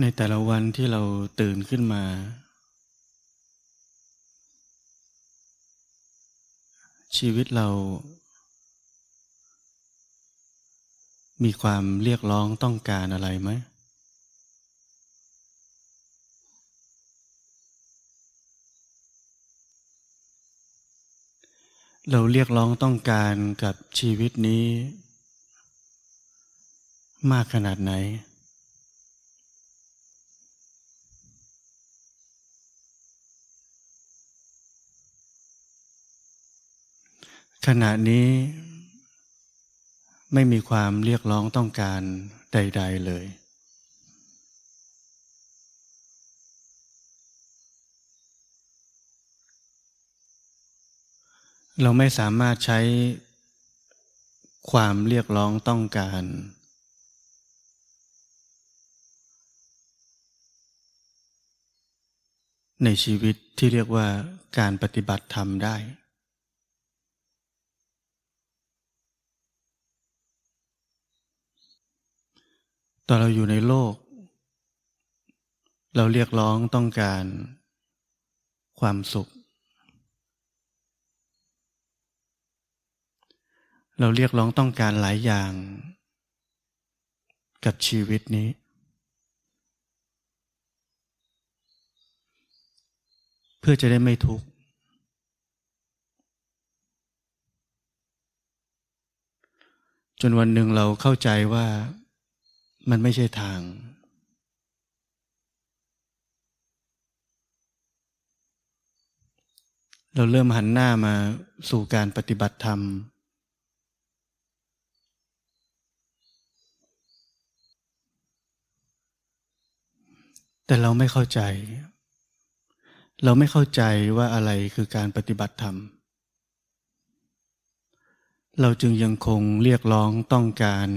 ในแต่ละวันที่เราตื่นขึ้นมา ชีวิตเรา มีความเรียกร้องต้องการอะไรไหมเราเรียกร้องต้องการกับชีวิตนี้ มากขนาดไหน ขณะนี้ไม่มีความเรียกร้องต้องการใด ๆ เลย เราไม่สามารถใช้ความเรียกร้องต้องการ ในชีวิตที่เรียกว่าการปฏิบัติธรรมได้ ตอนเราอยู่ในโลก เราเรียกร้องต้องการความสุข เราเรียกร้องต้องการหลายอย่าง กับชีวิตนี้ เพื่อจะได้ไม่ทุกข์จนวันหนึ่งเราเข้าใจว่า มันไม่ใช่ทาง เราเริ่มหันหน้ามาสู่การปฏิบัติธรรม แต่เราไม่เข้าใจ เราไม่เข้าใจว่าอะไรคือการปฏิบัติธรรม เราจึงยังคงเรียกร้องต้องการ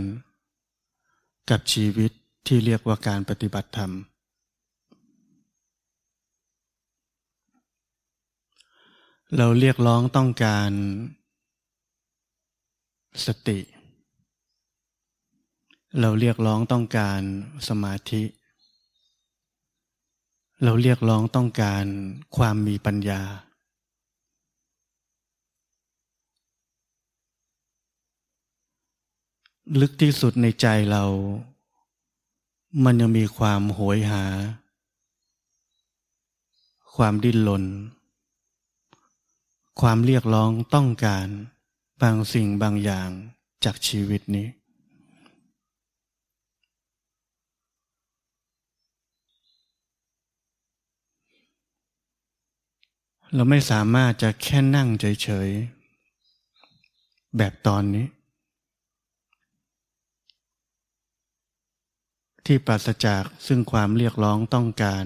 กับชีวิตที่เรียกว่าการปฏิบัติธรรม เราเรียกร้องต้องการสติ เราเรียกร้องต้องการสมาธิ เราเรียกร้องต้องการความมีปัญญา ลึกที่สุดในใจเรา มันยังมีความโหยหา ความดิ้นรนความเรียกร้องต้องการบางสิ่งบางอย่างจากชีวิตนี้ เราไม่สามารถจะแค่นั่งเฉยๆ แบบตอนนี้ ที่ปราศจากซึ่งความเรียกร้องต้องการ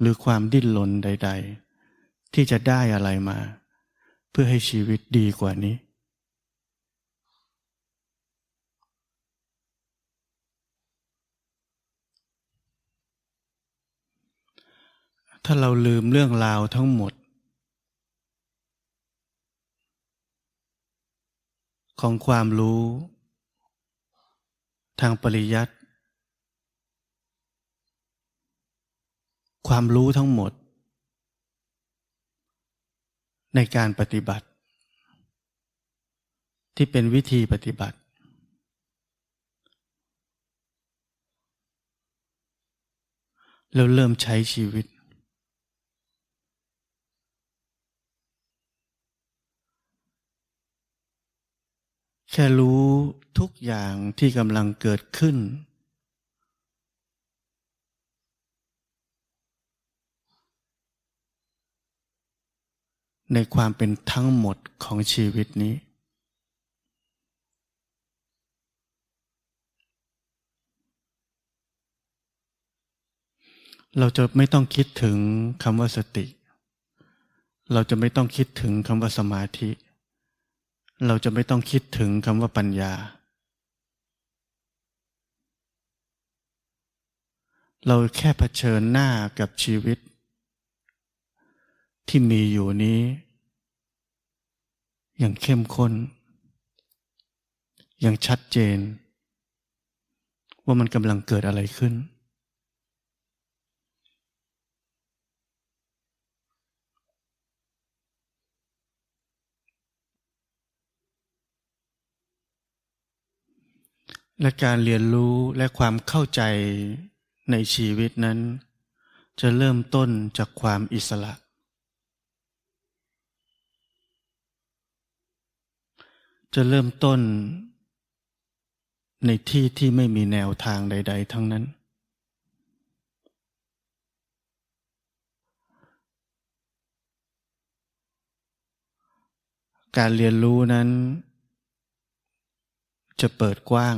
หรือความดิ้นรนใด ๆ ที่จะได้อะไรมา เพื่อให้ชีวิตดีกว่านี้ ถ้าเราลืมเรื่องราวทั้งหมด ของความรู้ ทางปริยัติ ความรู้ทั้งหมด ในการปฏิบัติ ที่เป็นวิธีปฏิบัติ แล้วเริ่มใช้ชีวิต แค่รู้ทุกอย่างที่กำลังเกิดขึ้น ในความเป็นทั้งหมดของชีวิตนี้ เราจะไม่ต้องคิดถึงคำว่าสติ เราจะไม่ต้องคิดถึงคำว่าสมาธิ เราจะไม่ต้องคิดถึงคำว่าปัญญา เราแค่เผชิญหน้ากับชีวิต ที่มีอยู่นี้ อย่างเข้มข้น อย่างชัดเจน ว่ามันกำลังเกิดอะไรขึ้น และการเรียนรู้และความเข้าใจในชีวิตนั้น จะเริ่มต้นจากความอิสระ จะเริ่มต้น ในที่ที่ไม่มีแนวทางใด ๆ ทั้งนั้น การเรียนรู้นั้น จะเปิดกว้าง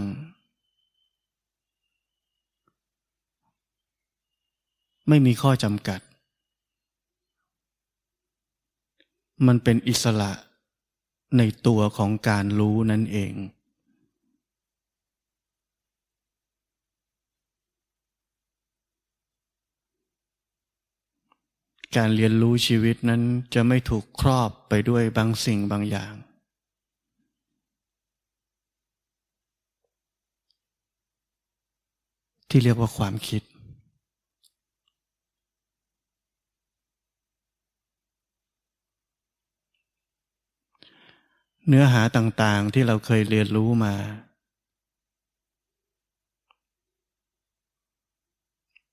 ไม่มีข้อจำกัด มันเป็นอิสระ ในตัวของการรู้นั่นเอง การเรียนรู้ชีวิตนั้นจะไม่ถูกครอบไปด้วยบางสิ่งบางอย่าง ที่เรียกว่าความคิด เนื้อหาต่างๆที่เราเคยเรียนรู้มา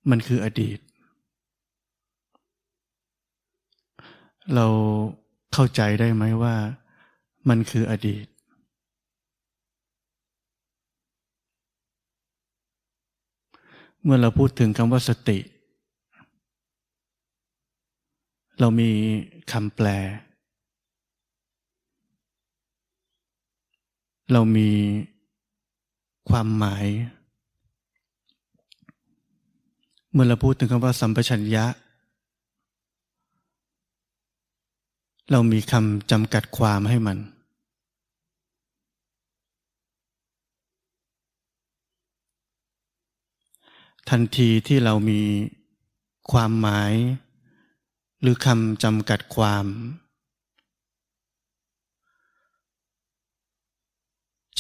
มันคืออดีต เราเข้าใจได้ไหมว่า มันคืออดีต เมื่อเราพูดถึงคำว่าสติ เรามีคำแปล เรามีความหมาย เมื่อเราพูดถึงคำว่าสัมปชัญญะ เรามีคำจำกัดความให้มัน ทันทีที่เรามีความหมาย หรือคำจำกัดความ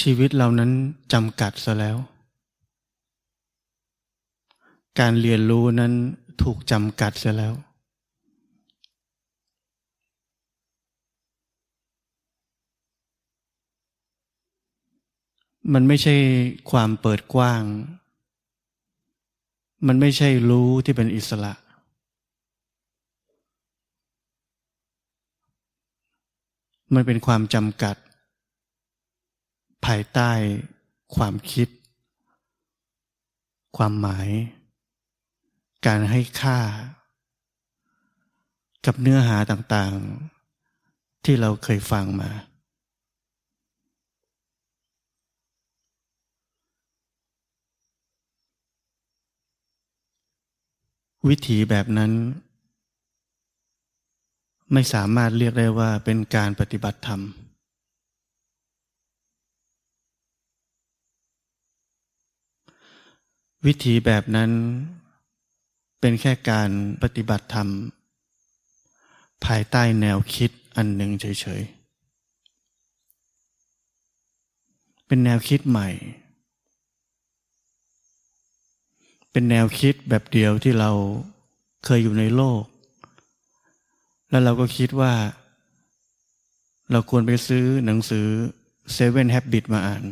ชีวิตเรานั้นจำกัดซะแล้ว การเรียนรู้นั้นถูกจำกัดเสียแล้ว มันไม่ใช่ความเปิดกว้าง มันไม่ใช่รู้ที่เป็นอิสระ มันเป็นความจำกัด ภายใต้ความคิด ความหมาย การให้ค่า กับเนื้อหาต่างๆ ที่เราเคยฟังมาวิถีแบบนั้น ไม่สามารถเรียกได้ว่าเป็นการปฏิบัติธรรม วิธีแบบนั้น เป็นแค่การปฏิบัติธรรม ภายใต้แนวคิดอันหนึ่งเฉยๆ เป็นแนวคิดใหม่ เป็นแนวคิดแบบเดียวที่เราเคยอยู่ในโลก แล้วเราก็คิดว่า เราควรไปซื้อหนังสือ Seven Habits มาอ่าน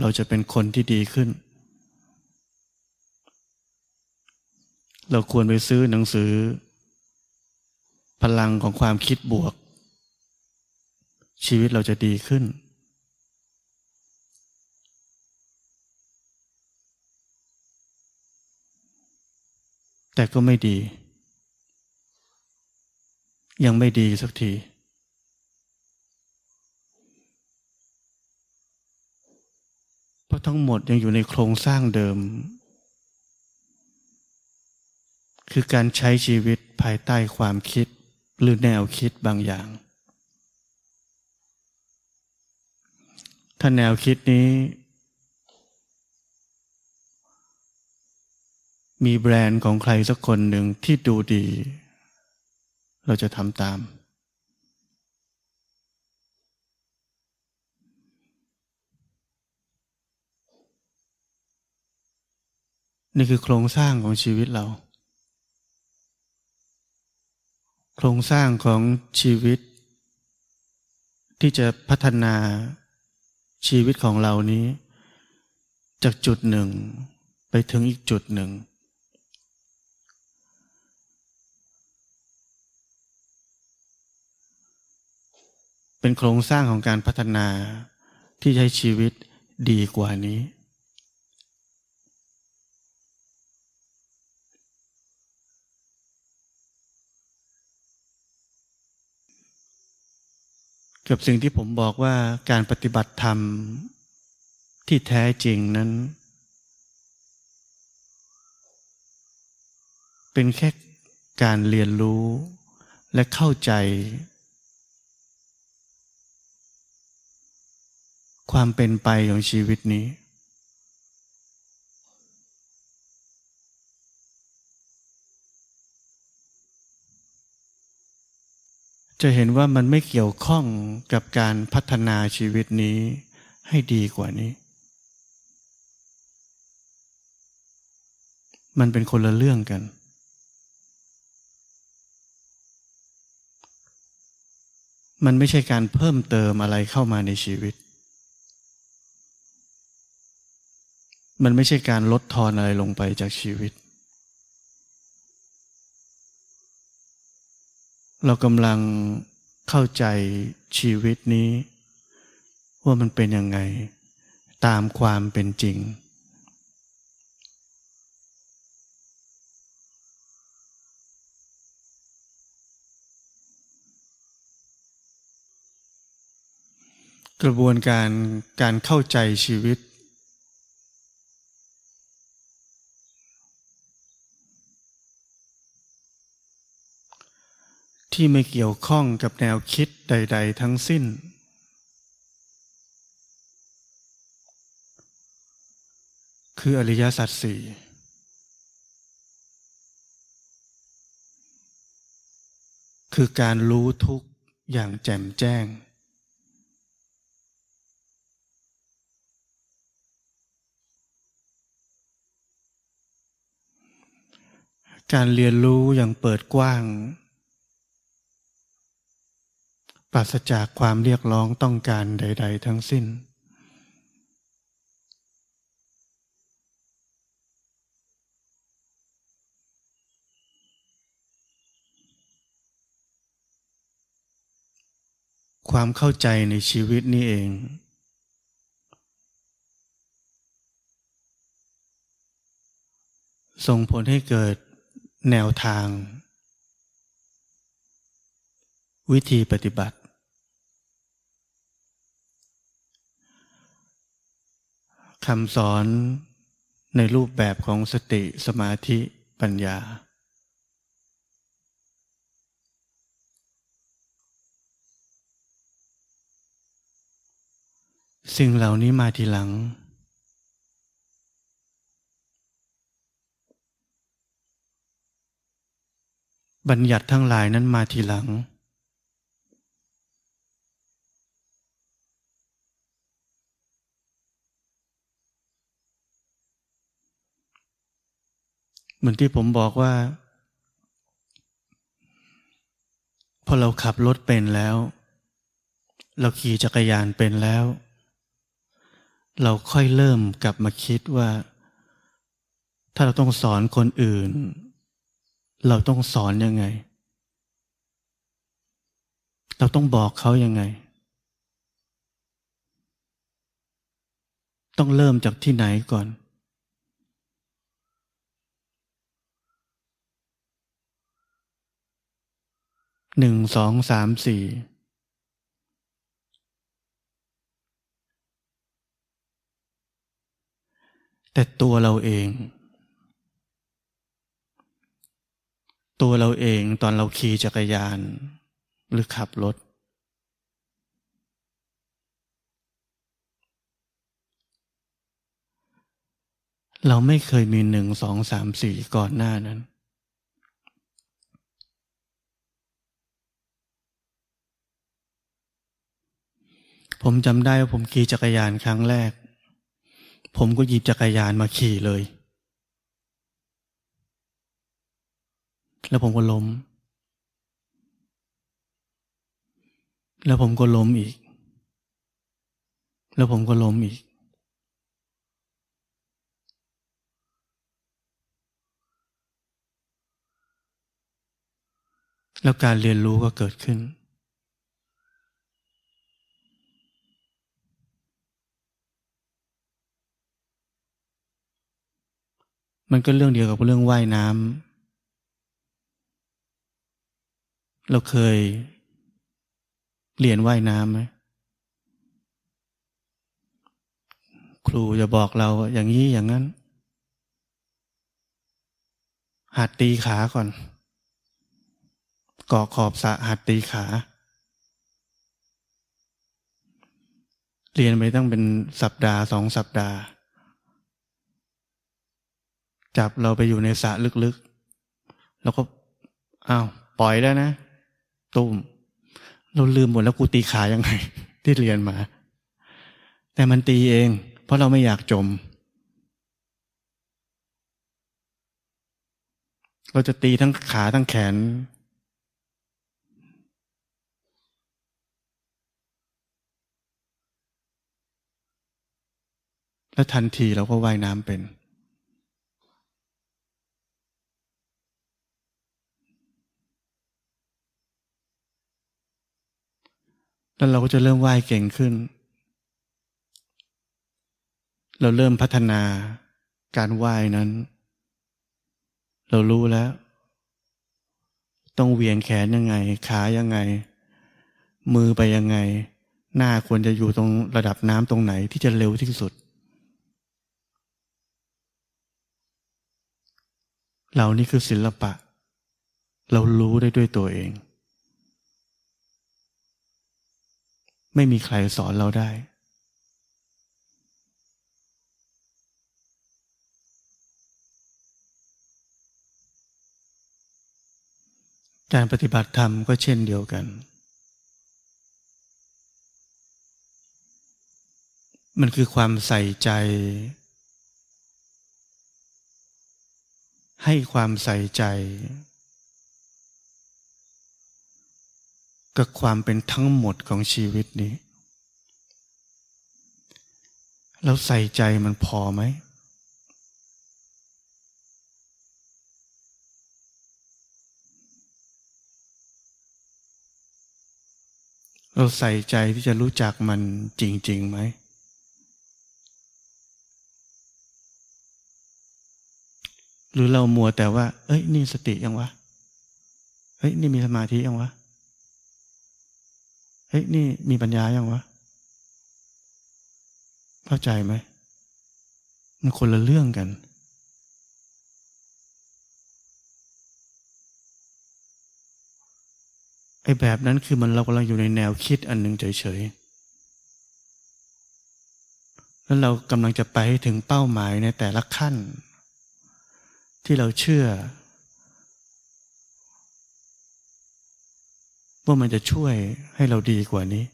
เราจะเป็นคนที่ดีขึ้น เราควรไปซื้อหนังสือ พลังของความคิดบวก ชีวิตเราจะดีขึ้น แต่ก็ไม่ดี ยังไม่ดีสักทีเพราะทั้งหมดยังอยู่ในโครงสร้างเดิม คือการใช้ชีวิตภายใต้ความคิดหรือแนวคิดบางอย่าง ถ้าแนวคิดนี้ มีแบรนด์ของใครสักคนหนึ่งที่ดูดี เราจะทำตาม นี่คือโครงสร้างของชีวิตเรา โครงสร้างของชีวิต ที่จะพัฒนาชีวิตของเรานี้ จากจุดหนึ่ง ไปถึงอีกจุดหนึ่ง เป็นโครงสร้างของการพัฒนาที่ใช้ชีวิตดีกว่านี้ กับสิ่งที่ผมบอกว่าการปฏิบัติธรรมที่แท้จริงนั้น เป็นแค่การเรียนรู้และเข้าใจ ความเป็นไปของชีวิตนี้ จะเห็นว่ามันไม่เกี่ยวข้องกับการพัฒนาชีวิตนี้ให้ดีกว่านี้ มันเป็นคนละเรื่องกัน มันไม่ใช่การเพิ่มเติมอะไรเข้ามาในชีวิต มันไม่ใช่การลดทอนอะไรลงไปจากชีวิต เรากำลังเข้าใจชีวิตนี้ ว่ามันเป็นยังไง ตามความเป็นจริง กระบวนการการเข้าใจชีวิต ที่ไม่เกี่ยวข้องกับแนวคิดใด ๆ ทั้งสิ้น คืออริยสัจสี่คือการรู้ทุกอย่างแจ่มแจ้ง การเรียนรู้อย่างเปิดกว้าง ปราศจากความเรียกร้องต้องการใด ๆ ทั้งสิ้น ความเข้าใจในชีวิตนี้เอง ส่งผลให้เกิดแนวทาง วิธีปฏิบัติ คำสอนในรูปแบบของสติสมาธิปัญญา สิ่งเหล่านี้มาทีหลัง บัญญัติทั้งหลายนั้นมาทีหลัง เหมือนที่ผมบอกว่า พอเราขับรถเป็นแล้ว เราขี่จักรยานเป็นแล้ว เราค่อยเริ่มกลับมาคิดว่า ถ้าเราต้องสอนคนอื่น เราต้องสอนยังไง เราต้องบอกเขายังไง ต้องเริ่มจากที่ไหนก่อน หนึ่งสองสามสี่แต่ตัวเราเอง ตัวเราเองตอนเราขี่จักรยาน หรือขับรถ เราไม่เคยมีหนึ่งสองสามสี่ก่อนหน้านั้น ผมจำได้ว่าผมขี่จักรยานครั้งแรก ผมก็หยิบจักรยานมาขี่เลย แล้วผมก็ล้ม แล้วผมก็ล้มอีก แล้วผมก็ล้มอีก แล้วการเรียนรู้ก็เกิดขึ้น มันก็เรื่องเดียวกับเรื่องว่ายน้ำเราเคยเรียนว่ายน้ำไหมครูจะบอกเราอย่างนี้อย่างนั้น หัดตีขาก่อนเกาะขอบสะหัดตีขา เรียนไปตั้งเป็นสัปดาห์สองสัปดาห์ จับเราไปอยู่ในสระลึกๆ แล้วก็อ้าวปล่อยแล้วนะ ตุ้ม เราลืมหมดแล้วกูตีขายังไง ที่เรียนมา แต่มันตีเอง เพราะเราไม่อยากจม เราจะตีทั้งขาทั้งแขน แล้วทันทีเราก็ว่ายน้ำเป็น แล้วเราก็จะเริ่มว่ายเก่งขึ้น เราเริ่มพัฒนาการไหว้นั้น เรารู้แล้ว ต้องเวียงแขนยังไง ขายังไง มือไปยังไง หน้าควรจะอยู่ตรงระดับน้ำตรงไหนที่จะเร็วที่สุด เรานี่คือศิลปะ เรารู้ได้ด้วยตัวเอง ไม่มีใครสอนเราได้ การปฏิบัติธรรมก็เช่นเดียวกัน มันคือความใส่ใจ ให้ความใส่ใจ กับความเป็นทั้งหมดของชีวิตนี้แล้วใส่ใจมันพอไหม เราใส่ใจที่จะรู้จักมันจริง ๆ ไหม หรือเรามัวแต่ว่า เอ้ย นี่สติยังวะ เฮ้ย นี่มีสมาธิยังวะ เฮ้ยนี่มีปัญญายังวะ เข้าใจไหม มันคนละเรื่องกัน ไอ้แบบนั้นคือมันเรากำลังอยู่ในแนวคิดอันหนึ่งเฉยๆ แล้วเรากำลังจะไปถึงเป้าหมายในแต่ละขั้น ที่เราเชื่อ ว่ามันจะช่วยให้เราดีกว่านี้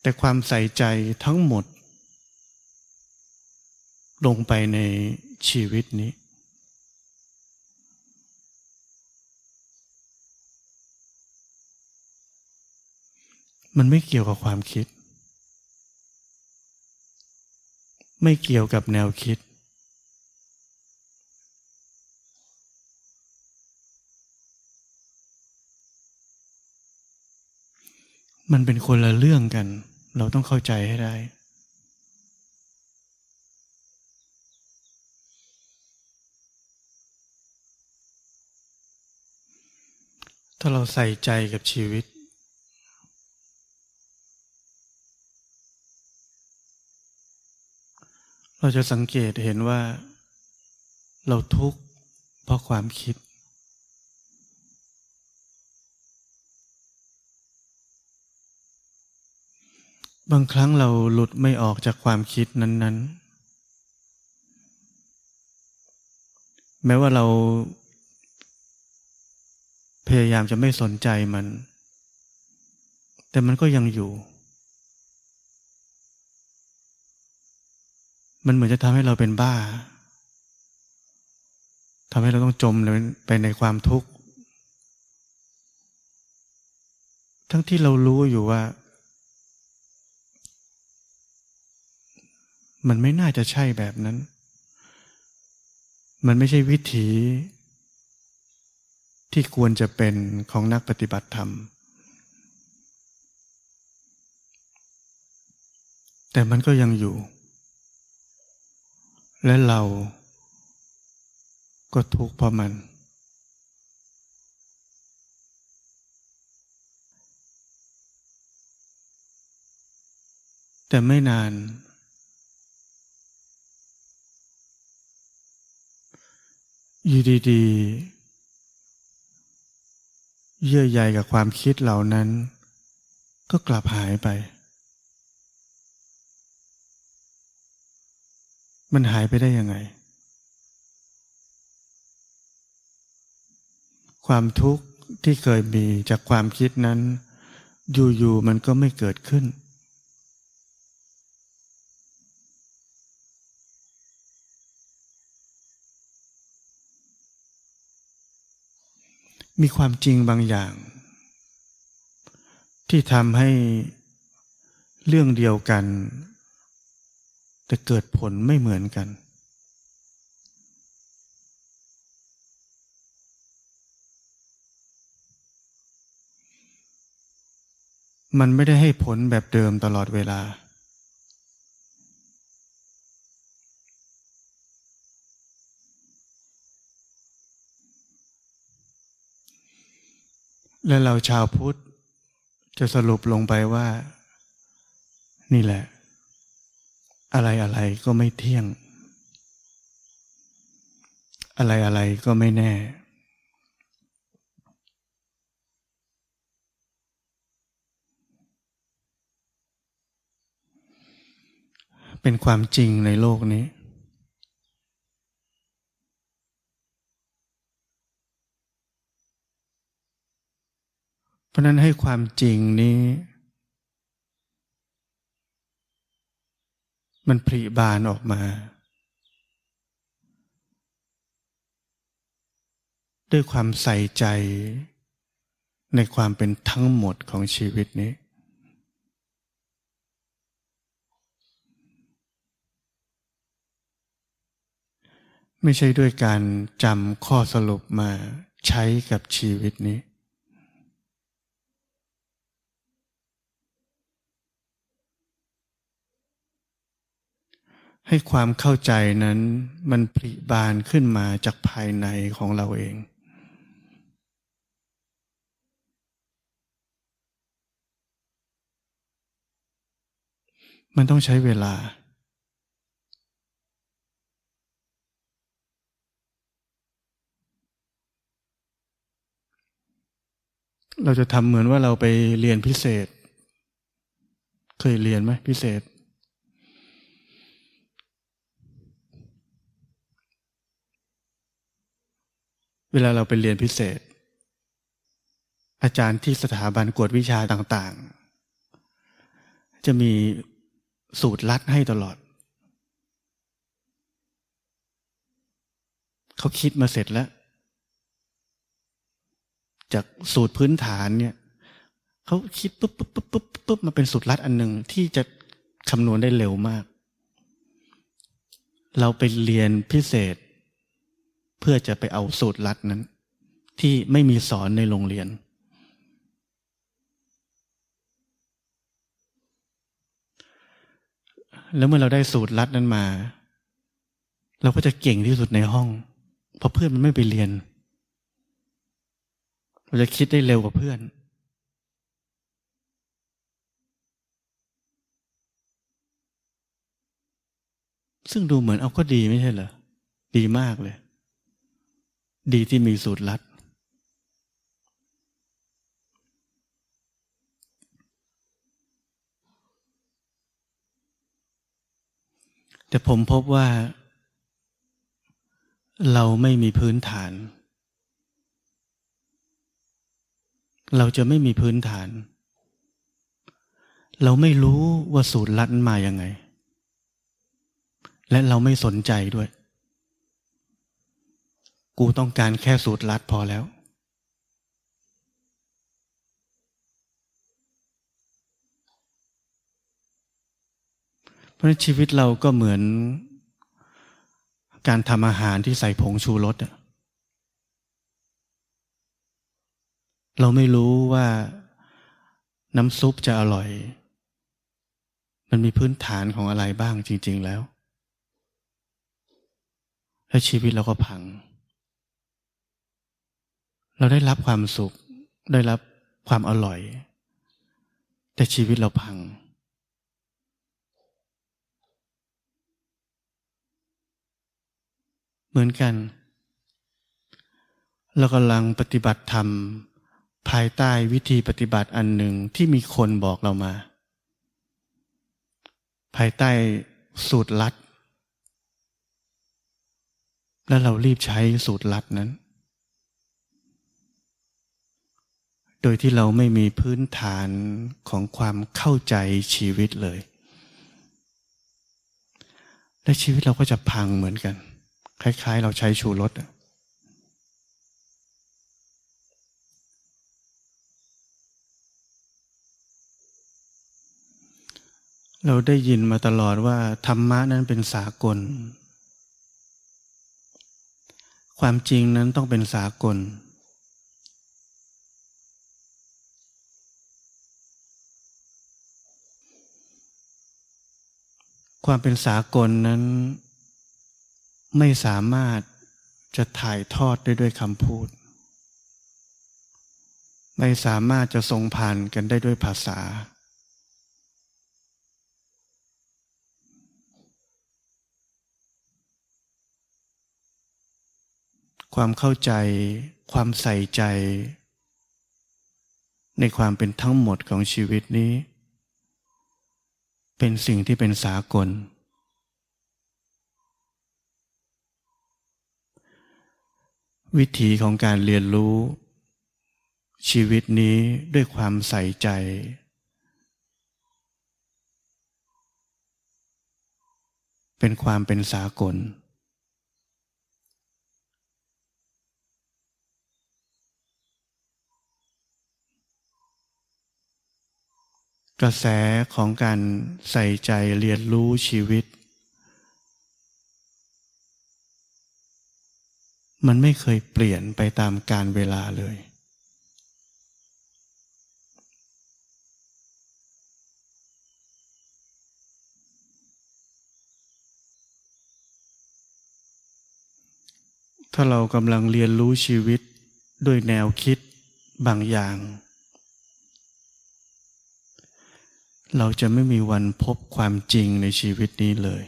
แต่ความใส่ใจทั้งหมด ลงไปในชีวิตนี้ มันไม่เกี่ยวกับความคิด ไม่เกี่ยวกับแนวคิด มันเป็นคนละเรื่องกัน เราต้องเข้าใจให้ได้ ถ้าเราใส่ใจกับชีวิต เราจะสังเกตเห็นว่า เราทุกข์เพราะความคิด บางครั้งเราหลุดไม่ออกจากความคิดนั้น ๆ แม้ว่าเรา พยายามจะไม่สนใจมัน แต่มันก็ยังอยู่ มันเหมือนจะทำให้เราเป็นบ้าทำให้เราต้องจมไปในความทุกข์ ทั้งที่เรารู้อยู่ว่า มันไม่น่าจะใช่แบบนั้น มันไม่ใช่วิถีที่ควรจะเป็นของนักปฏิบัติธรรม แต่มันก็ยังอยู่ และเราก็ทุกข์เพราะมัน แต่ไม่นาน อยู่ดีๆ เยื่อใยกับความคิดเหล่านั้น ก็กลับหายไป มันหายไปได้ยังไง ความทุกข์ที่เคยมีจากความคิดนั้น อยู่ๆ มันก็ไม่เกิดขึ้น มีความจริงบางอย่าง ที่ทำให้เรื่องเดียวกัน แต่เกิดผลไม่เหมือนกัน มันไม่ได้ให้ผลแบบเดิมตลอดเวลา และเราชาวพุทธจะสรุปลงไปว่า นี่แหละ อะไรอะไรก็ไม่เที่ยง อะไรอะไรก็ไม่แน่ เป็นความจริงในโลกนี้ ราะนั้นให้ความจริงนี้ มันผลิบานออกมา ด้วยความใส่ใจในความเป็นทั้งหมดของชีวิตนี้ ไม่ใช่ด้วยการจำข้อสรุปมาใช้กับชีวิตนี้ ให้ความเข้าใจนั้นมันผลิบานขึ้นมาจากภายในของเราเอง มันต้องใช้เวลา เราจะทำเหมือนว่าเราไปเรียนพิเศษ เคยเรียนไหมพิเศษ เวลาเราไปเรียนพิเศษ อาจารย์ที่สถาบันกวดวิชาต่างๆ จะมีสูตรลัดให้ตลอด เขาคิดมาเสร็จแล้ว จากสูตรพื้นฐานเนี่ยเขาคิดปุ๊บปุ๊บปุ๊บปุ๊บปุ๊บมาเป็นสูตรลัดอันหนึ่งที่จะคำนวณได้เร็วมาก เราไปเรียนพิเศษ เพื่อจะไปเอาสูตรลัดนั้น ที่ไม่มีสอนในโรงเรียน แล้วเมื่อเราได้สูตรลัดนั้นมา เราก็จะเก่งที่สุดในห้อง เพราะเพื่อนมันไม่ไปเรียน เราจะคิดได้เร็วกว่าเพื่อนซึ่งดูเหมือนเอาก็ดีไม่ใช่เหรอ ดีมากเลย ดีที่มีสูตรลัด แต่ผมพบว่า เราไม่มีพื้นฐาน เราจะไม่มีพื้นฐาน เราไม่รู้ว่าสูตรลัดมาอย่างไง และเราไม่สนใจด้วย กูต้องการแค่สูตรลัดพอแล้ว เพราะชีวิตเราก็เหมือนการทำอาหารที่ใส่ผงชูรสอะเราไม่รู้ว่าน้ำซุปจะอร่อย มันมีพื้นฐานของอะไรบ้างจริง ๆแล้ว และชีวิตเราก็พัง เราได้รับความสุข ได้รับความอร่อย แต่ชีวิตเราพัง เหมือนกัน เรากำลังปฏิบัติธรรม ภายใต้วิธีปฏิบัติอันหนึ่งที่มีคนบอกเรามา ภายใต้สูตรลัด และเรารีบใช้สูตรลัดนั้น โดยที่เราไม่มีพื้นฐานของความเข้าใจชีวิตเลย และชีวิตเราก็จะพังเหมือนกัน คล้าย ๆ เราใช้ชูรสเราได้ยินมาตลอดว่าธรรมะนั้นเป็นสากล ความจริงนั้นต้องเป็นสากล ความเป็นสากลนั้น ไม่สามารถจะถ่ายทอดได้ด้วยคำพูด ไม่สามารถจะทรงผ่านกันได้ด้วยภาษา ความเข้าใจ ความใส่ใจ ในความเป็นทั้งหมดของชีวิตนี้ เป็นสิ่งที่เป็นสากล วิธีของการเรียนรู้ ชีวิตนี้ด้วยความใส่ใจ เป็นความเป็นสากล กระแสของการใส่ใจเรียนรู้ชีวิต มันไม่เคยเปลี่ยนไปตามการเวลาเลย ถ้าเรากำลังเรียนรู้ชีวิตด้วยแนวคิดบางอย่าง เราจะไม่มีวันพบความจริงในชีวิตนี้เลย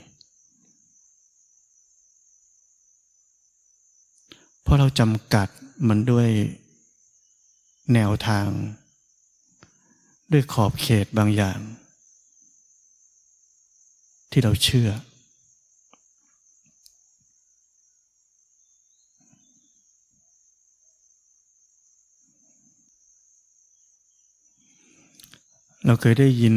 เพราะเราจำกัดมันด้วยแนวทาง ด้วยขอบเขตบางอย่าง ที่เราเชื่อ เราเคยได้ยิน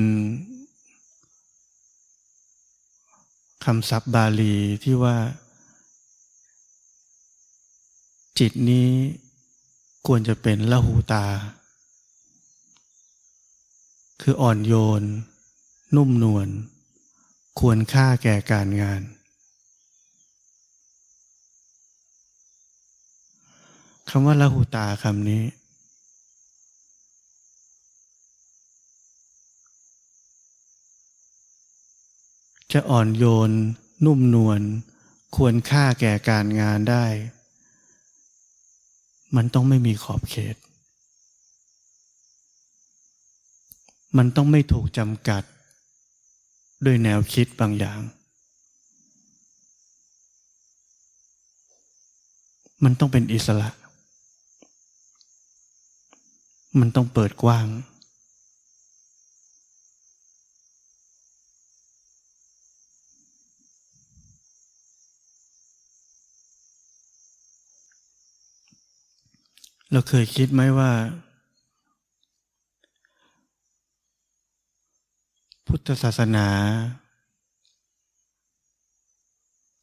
คำศัพท์บาลีที่ว่า จิตนี้ควรจะเป็นละหูตา คืออ่อนโยน นุ่มนวลควรค่าแก่การงานคำว่าละหูตาคำนี้ จะอ่อนโยน นุ่มนวลควรค่าแก่การงานได้ มันต้องไม่มีขอบเขต มันต้องไม่ถูกจำกัด ด้วยแนวคิดบางอย่าง มันต้องเป็นอิสระ มันต้องเปิดกว้าง เราเคยคิดไหมว่า พุทธศาสนา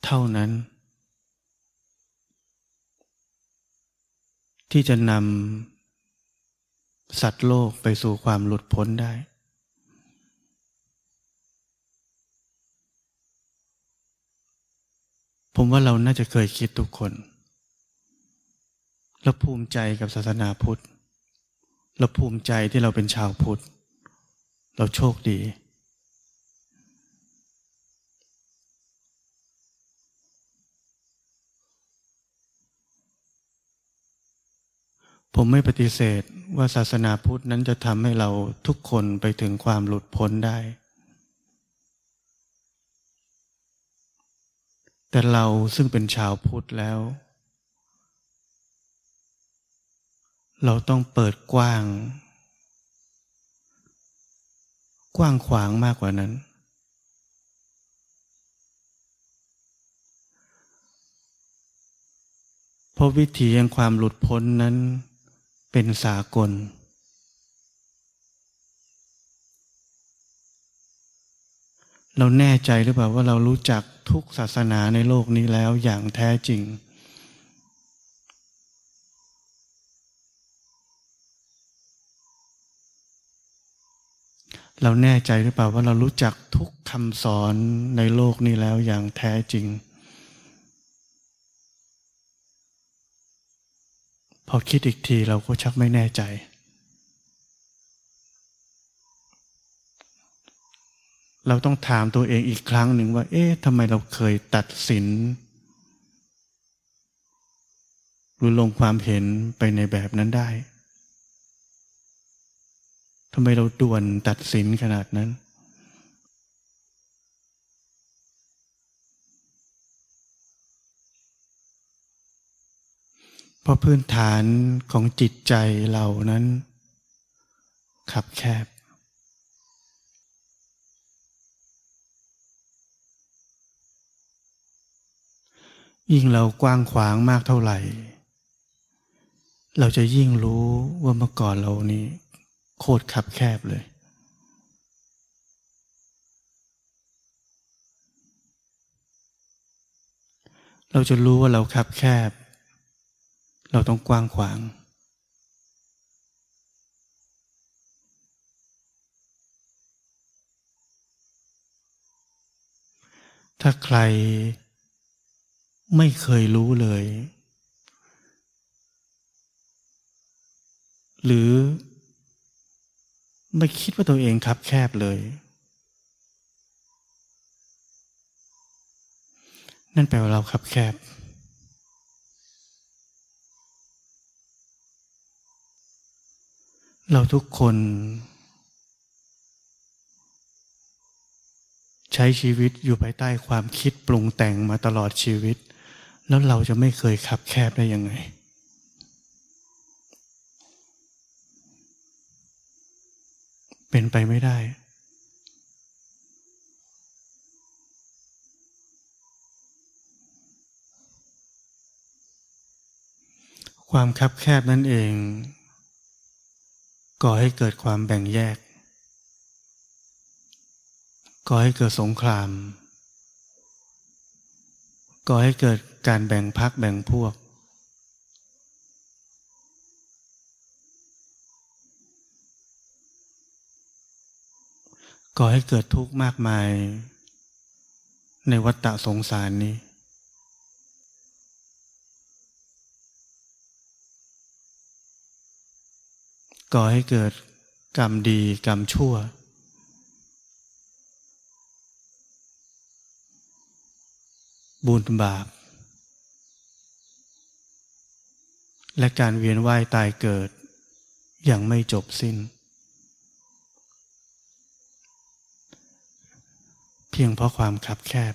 เท่านั้น ที่จะนำสัตว์โลกไปสู่ความหลุดพ้นได้ ผมว่าเราน่าจะเคยคิดทุกคน เราภูมิใจกับศาสนาพุทธ เราภูมิใจที่เราเป็นชาวพุทธ เราโชคดี ผมไม่ปฏิเสธว่าศาสนาพุทธนั้นจะทำให้เราทุกคนไปถึงความหลุดพ้นได้ แต่เราซึ่งเป็นชาวพุทธแล้ว เราต้องเปิดกว้าง กว้างขวางมากกว่านั้น เพราะวิธีแห่งความหลุดพ้นนั้นเป็นสากล เราแน่ใจหรือเปล่าว่าเรารู้จักทุกศาสนาในโลกนี้แล้วอย่างแท้จริง เราแน่ใจหรือเปล่าว่าเรารู้จักทุกคำสอนในโลกนี้แล้วอย่างแท้จริง พอคิดอีกทีเราก็ชักไม่แน่ใจ เราต้องถามตัวเองอีกครั้งหนึ่งว่า เอ๊ะทำไมเราเคยตัดสิน หรือลงความเห็นไปในแบบนั้นได้ ทำไมเราด่วนตัดสินขนาดนั้น เพราะพื้นฐานของจิตใจเรานั้น ขับแคบ ยิ่งเรากว้างขวางมากเท่าไหร่ เราจะยิ่งรู้ว่าเมื่อก่อนเรานี้ โคตรคับแคบเลย เราจะรู้ว่าเราคับแคบ เราต้องกว้างขวาง ถ้าใครไม่เคยรู้เลย หรือ ไม่คิดว่าตัวเองคับ แคบเลย นั่นแปลว่าเราคับแคบ เราทุกคน ใช้ชีวิตอยู่ภายใต้ความคิดปรุงแต่งมาตลอดชีวิต แล้วเราจะไม่เคยคับแคบได้ยังไง เป็นไปไม่ได้ ความคับแคบนั่นเอง ก่อให้เกิดความแบ่งแยก ก่อให้เกิดสงคราม ก่อให้เกิดการแบ่งพักแบ่งพวก ก่อให้เกิดทุกข์มากมาย ในวัฏฏะสงสารนี้ ก่อให้เกิดกรรมดีกรรมชั่ว บุญบาป และการเวียนว่ายตายเกิดอย่างไม่จบสิ้นเพี ยงเพราะความคับแคบ